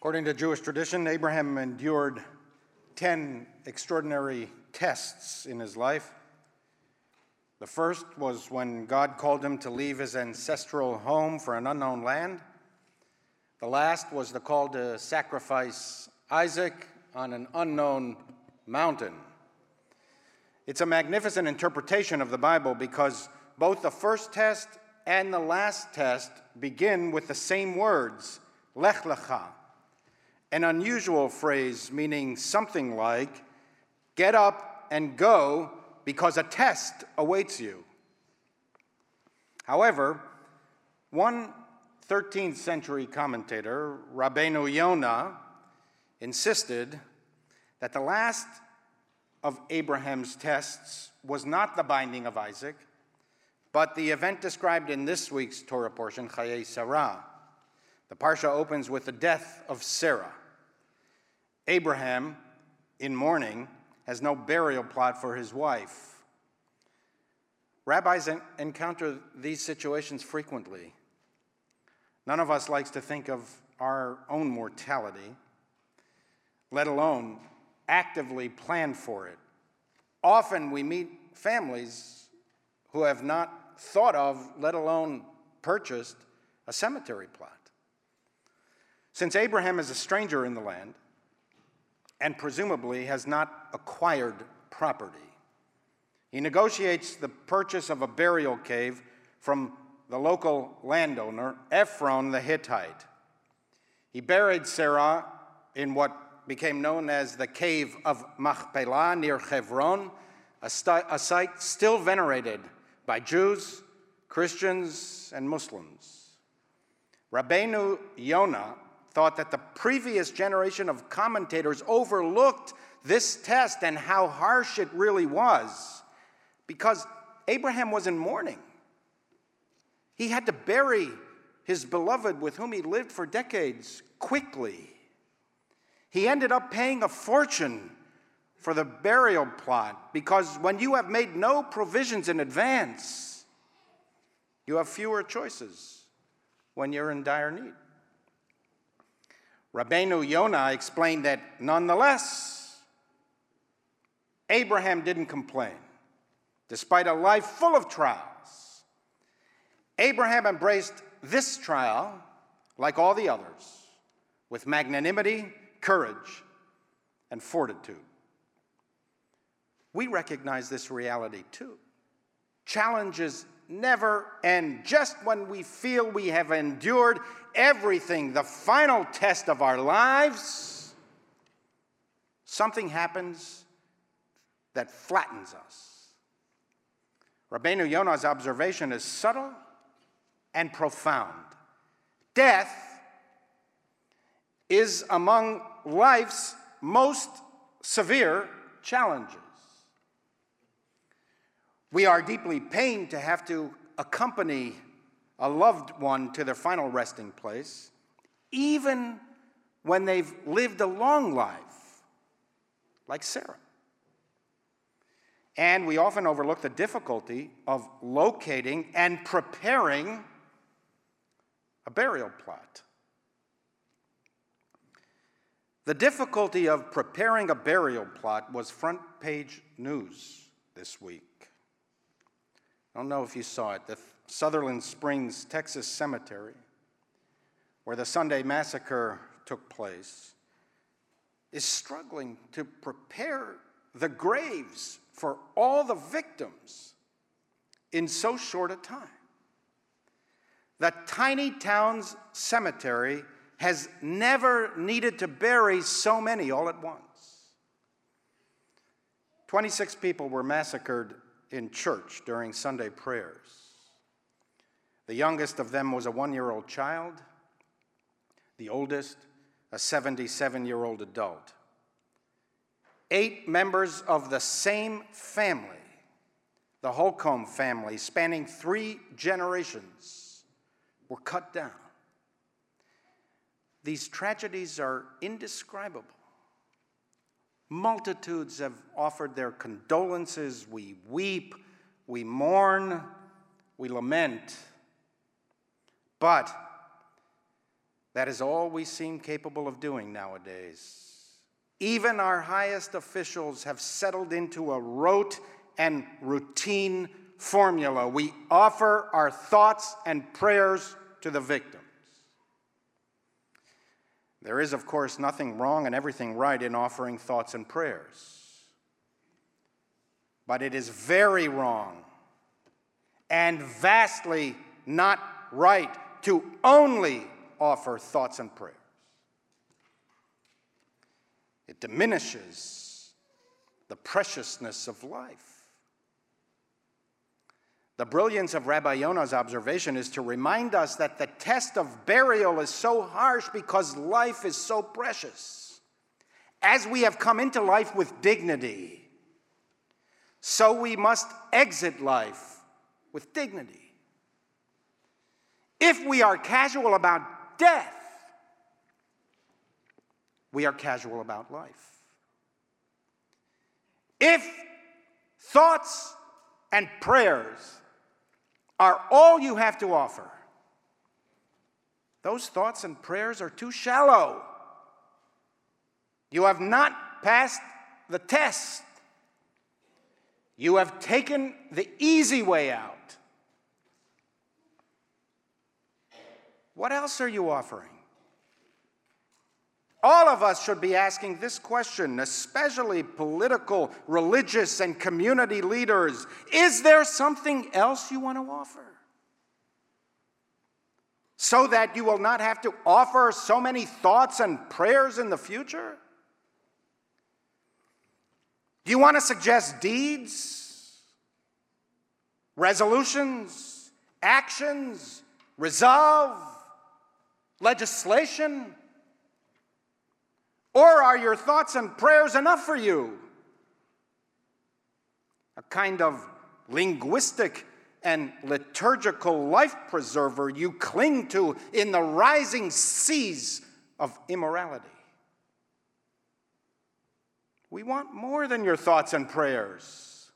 According to Jewish tradition, Abraham endured 10 extraordinary tests in his life. The first was when God called him to leave his ancestral home for an unknown land. The last was the call to sacrifice Isaac on an unknown mountain. It's a magnificent interpretation of the Bible because both the first test and the last test begin with the same words, lech lecha, an unusual phrase meaning something like, get up and go because a test awaits you. However, one 13th century commentator, Rabbeinu Yonah, insisted that the last of Abraham's tests was not the binding of Isaac, but the event described in this week's Torah portion, Chayei Sarah. The Parsha opens with the death of Sarah. Abraham, in mourning, has no burial plot for his wife. Rabbis encounter these situations frequently. None of us likes to think of our own mortality, let alone actively plan for it. Often we meet families who have not thought of, let alone purchased, a cemetery plot. Since Abraham is a stranger in the land and presumably has not acquired property, he negotiates the purchase of a burial cave from the local landowner, Ephron the Hittite. He buried Sarah in what became known as the Cave of Machpelah near Hebron, a, a site still venerated by Jews, Christians, and Muslims. Rabbeinu Yonah thought that the previous generation of commentators overlooked this test and how harsh it really was because Abraham was in mourning. He had to bury his beloved with whom he lived for decades quickly. He ended up paying a fortune for the burial plot because when you have made no provisions in advance, you have fewer choices when you're in dire need. Rabbeinu Yonah explained that nonetheless, Abraham didn't complain, despite a life full of trials. Abraham embraced this trial, like all the others, with magnanimity, courage, and fortitude. We recognize this reality too. Challenges never end. Just when we feel we have endured everything, the final test of our lives, something happens that flattens us. Rabbeinu Yonah's observation is subtle and profound. Death is among life's most severe challenges. We are deeply pained to have to accompany a loved one to their final resting place, even when they've lived a long life, like Sarah. And we often overlook the difficulty of locating and preparing a burial plot. The difficulty of preparing a burial plot was front page news this week. I don't know if you saw it. The Sutherland Springs, Texas Cemetery, where the Sunday massacre took place, is struggling to prepare the graves for all the victims in so short a time. The tiny town's cemetery has never needed to bury so many all at once. 26 people were massacred in church during Sunday prayers. The youngest of them was a one year old child, the oldest, a 77 year old adult. Eight members of the same family, the Holcombe family, spanning three generations, were cut down. These tragedies are indescribable. Multitudes have offered their condolences. We weep, we mourn, we lament. But That is all we seem capable of doing nowadays. Even our highest officials have settled into a rote and routine formula. We offer our thoughts and prayers to the victims. There is, of course, nothing wrong and everything right in offering thoughts and prayers. But it is very wrong and vastly not right to only offer thoughts and prayers. It diminishes the preciousness of life. The brilliance of Rabbi Yonah's observation is to remind us that the test of burial is so harsh because life is so precious. As we have come into life with dignity, so we must exit life with dignity. If we are casual about death, we are casual about life. If thoughts and prayers are all you have to offer, those thoughts and prayers are too shallow. You have not passed the test. You have taken the easy way out. What else are you offering? All of us should be asking this question, especially political, religious, and community leaders. Is there something else you want to offer? So that you will not have to offer so many thoughts and prayers in the future? Do you want to suggest deeds, resolutions, actions, resolve, legislation? Or are your thoughts and prayers enough for you? A kind of linguistic and liturgical life preserver you cling to in the rising seas of immorality. We want more than your thoughts and prayers.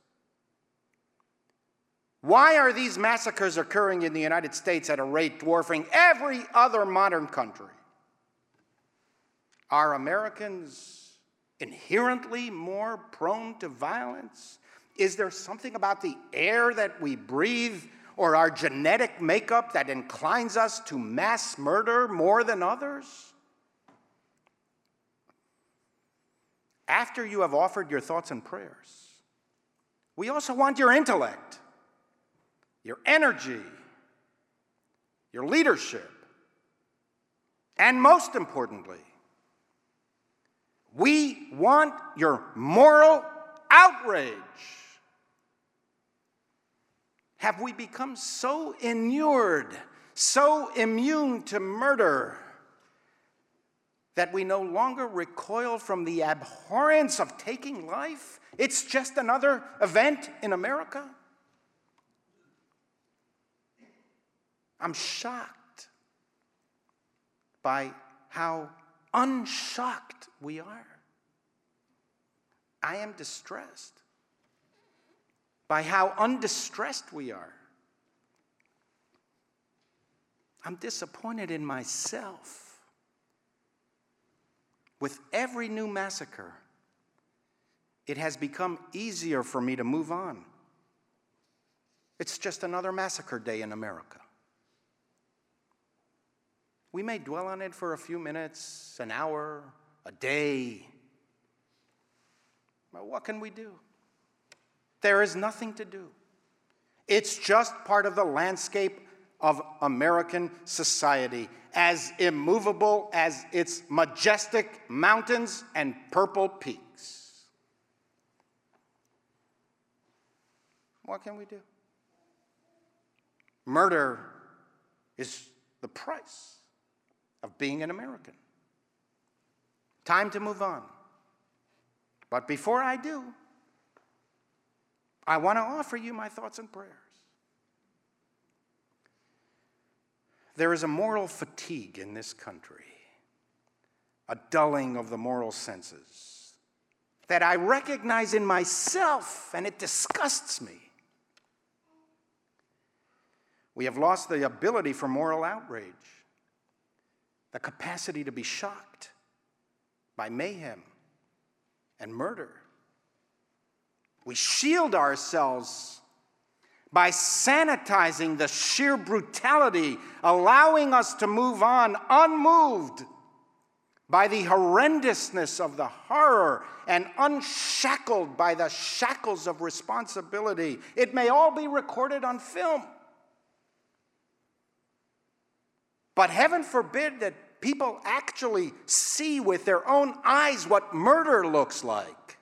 Why are these massacres occurring in the United States at a rate dwarfing every other modern country? Are Americans inherently more prone to violence? Is there something about the air that we breathe or our genetic makeup that inclines us to mass murder more than others? After you have offered your thoughts and prayers, we also want your intellect, your energy, your leadership, and most importantly, we want your moral outrage. Have we become so inured, so immune to murder, that we no longer recoil from the abhorrence of taking life? It's just another event in America? I'm shocked by how unshocked we are. I am distressed by how undistressed we are. I'm disappointed in myself. With every new massacre, it has become easier for me to move on. It's just another massacre day in America. We may dwell on it for a few minutes, an hour, a day. But what can we do? There is nothing to do. It's just part of the landscape of American society, as immovable as its majestic mountains and purple peaks. What can we do? Murder is the price of being an American. Time to move on. But before I do, I want to offer you my thoughts and prayers. There is a moral fatigue in this country, a dulling of the moral senses that I recognize in myself, and it disgusts me. We have lost the ability for moral outrage. The capacity to be shocked by mayhem and murder. We shield ourselves by sanitizing the sheer brutality, allowing us to move on unmoved by the horrendousness of the horror and unshackled by the shackles of responsibility. It may all be recorded on film. But heaven forbid that people actually see with their own eyes what murder looks like.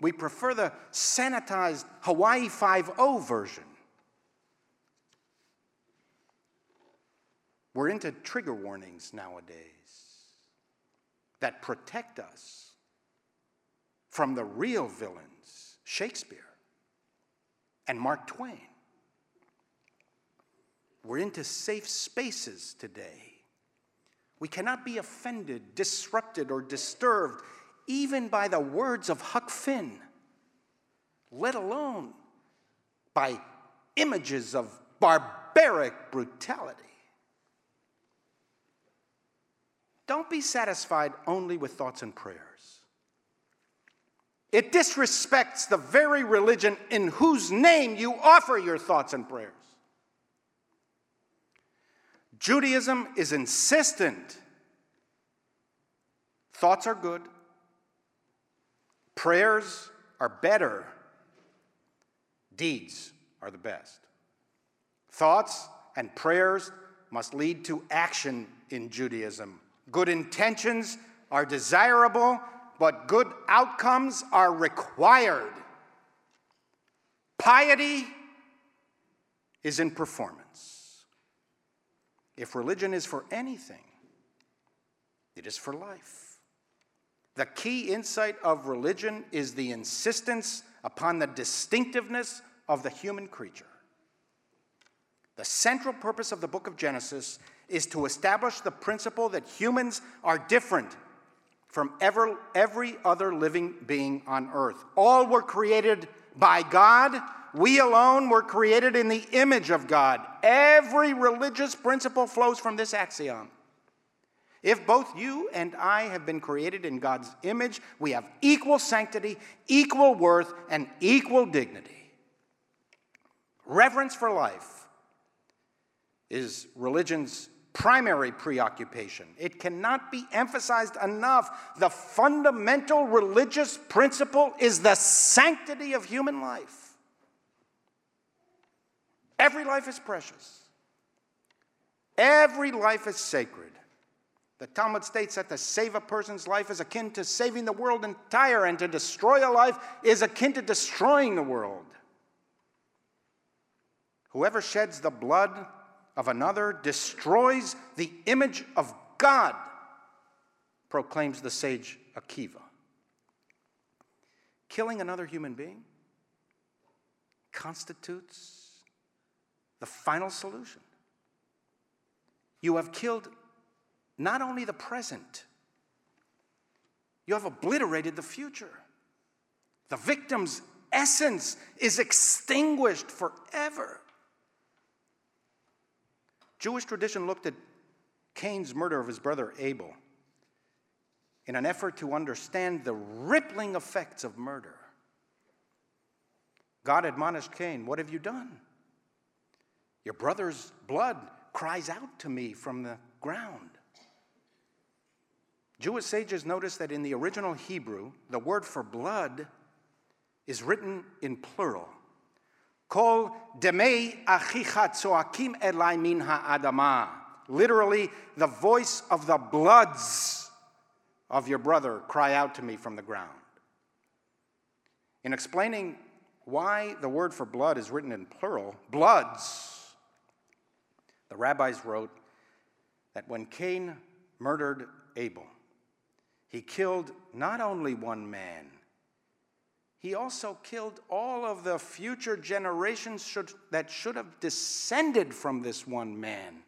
We prefer the sanitized Hawaii 5 version. We're into trigger warnings nowadays that protect us from the real villains, Shakespeare and Mark Twain. We're into safe spaces today. We cannot be offended, disrupted, or disturbed even by the words of Huck Finn, let alone by images of barbaric brutality. Don't be satisfied only with thoughts and prayers. It disrespects the very religion in whose name you offer your thoughts and prayers. Judaism is insistent. Thoughts are good, prayers are better, deeds are the best. Thoughts and prayers must lead to action in Judaism. Good intentions are desirable, but good outcomes are required. Piety is in performance. If religion is for anything, it is for life. The key insight of religion is the insistence upon the distinctiveness of the human creature. The central purpose of the book of Genesis is to establish the principle that humans are different from ever, every other living being on earth. All were created by God we alone were created in the image of God. Every religious principle flows from this axiom. If both you and I have been created in God's image, we have equal sanctity, equal worth, and equal dignity. Reverence for life is religion's primary preoccupation. It cannot be emphasized enough. The fundamental religious principle is the sanctity of human life. Every life is precious. Every life is sacred. The Talmud states that to save a person's life is akin to saving the world entire, and to destroy a life is akin to destroying the world. Whoever sheds the blood of another destroys the image of God, proclaims the sage Akiva. Killing another human being constitutes the final solution. You have killed not only the present, you have obliterated the future. The victim's essence is extinguished forever. Jewish tradition looked at Cain's murder of his brother Abel in an effort to understand the rippling effects of murder. God admonished Cain, What have you done? Your brother's blood cries out to me from the ground. Jewish sages notice that in the original Hebrew, the word for blood is written in plural. Kol demei achicha tzoakim elai min ha'adama. Literally, the voice of the bloods of your brother cry out to me from the ground. In explaining why the word for blood is written in plural, bloods the rabbis wrote that when Cain murdered Abel, he killed not only one man, he also killed all of the future generations should, that should have descended from this one man,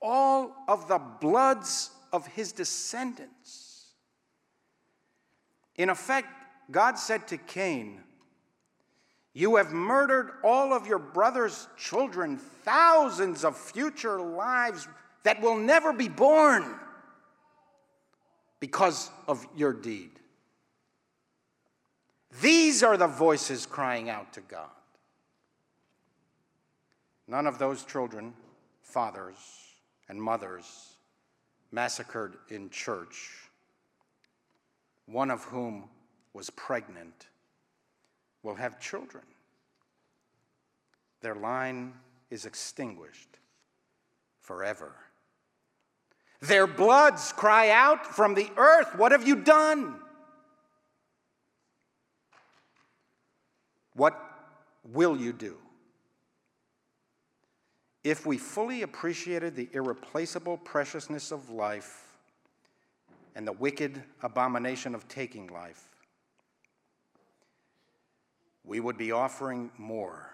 all of the bloods of his descendants. In effect, God said to Cain, you have murdered all of your brother's children. Thousands of future lives, that will never be born because of your deed. These are the voices crying out to God. None of those children, fathers, and mothers massacred in church, one of whom was pregnant, will have children. Their line is extinguished forever. Their bloods cry out from the earth, What have you done? What will you do? If we fully appreciated the irreplaceable preciousness of life and the wicked abomination of taking life, we would be offering more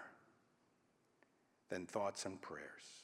than thoughts and prayers.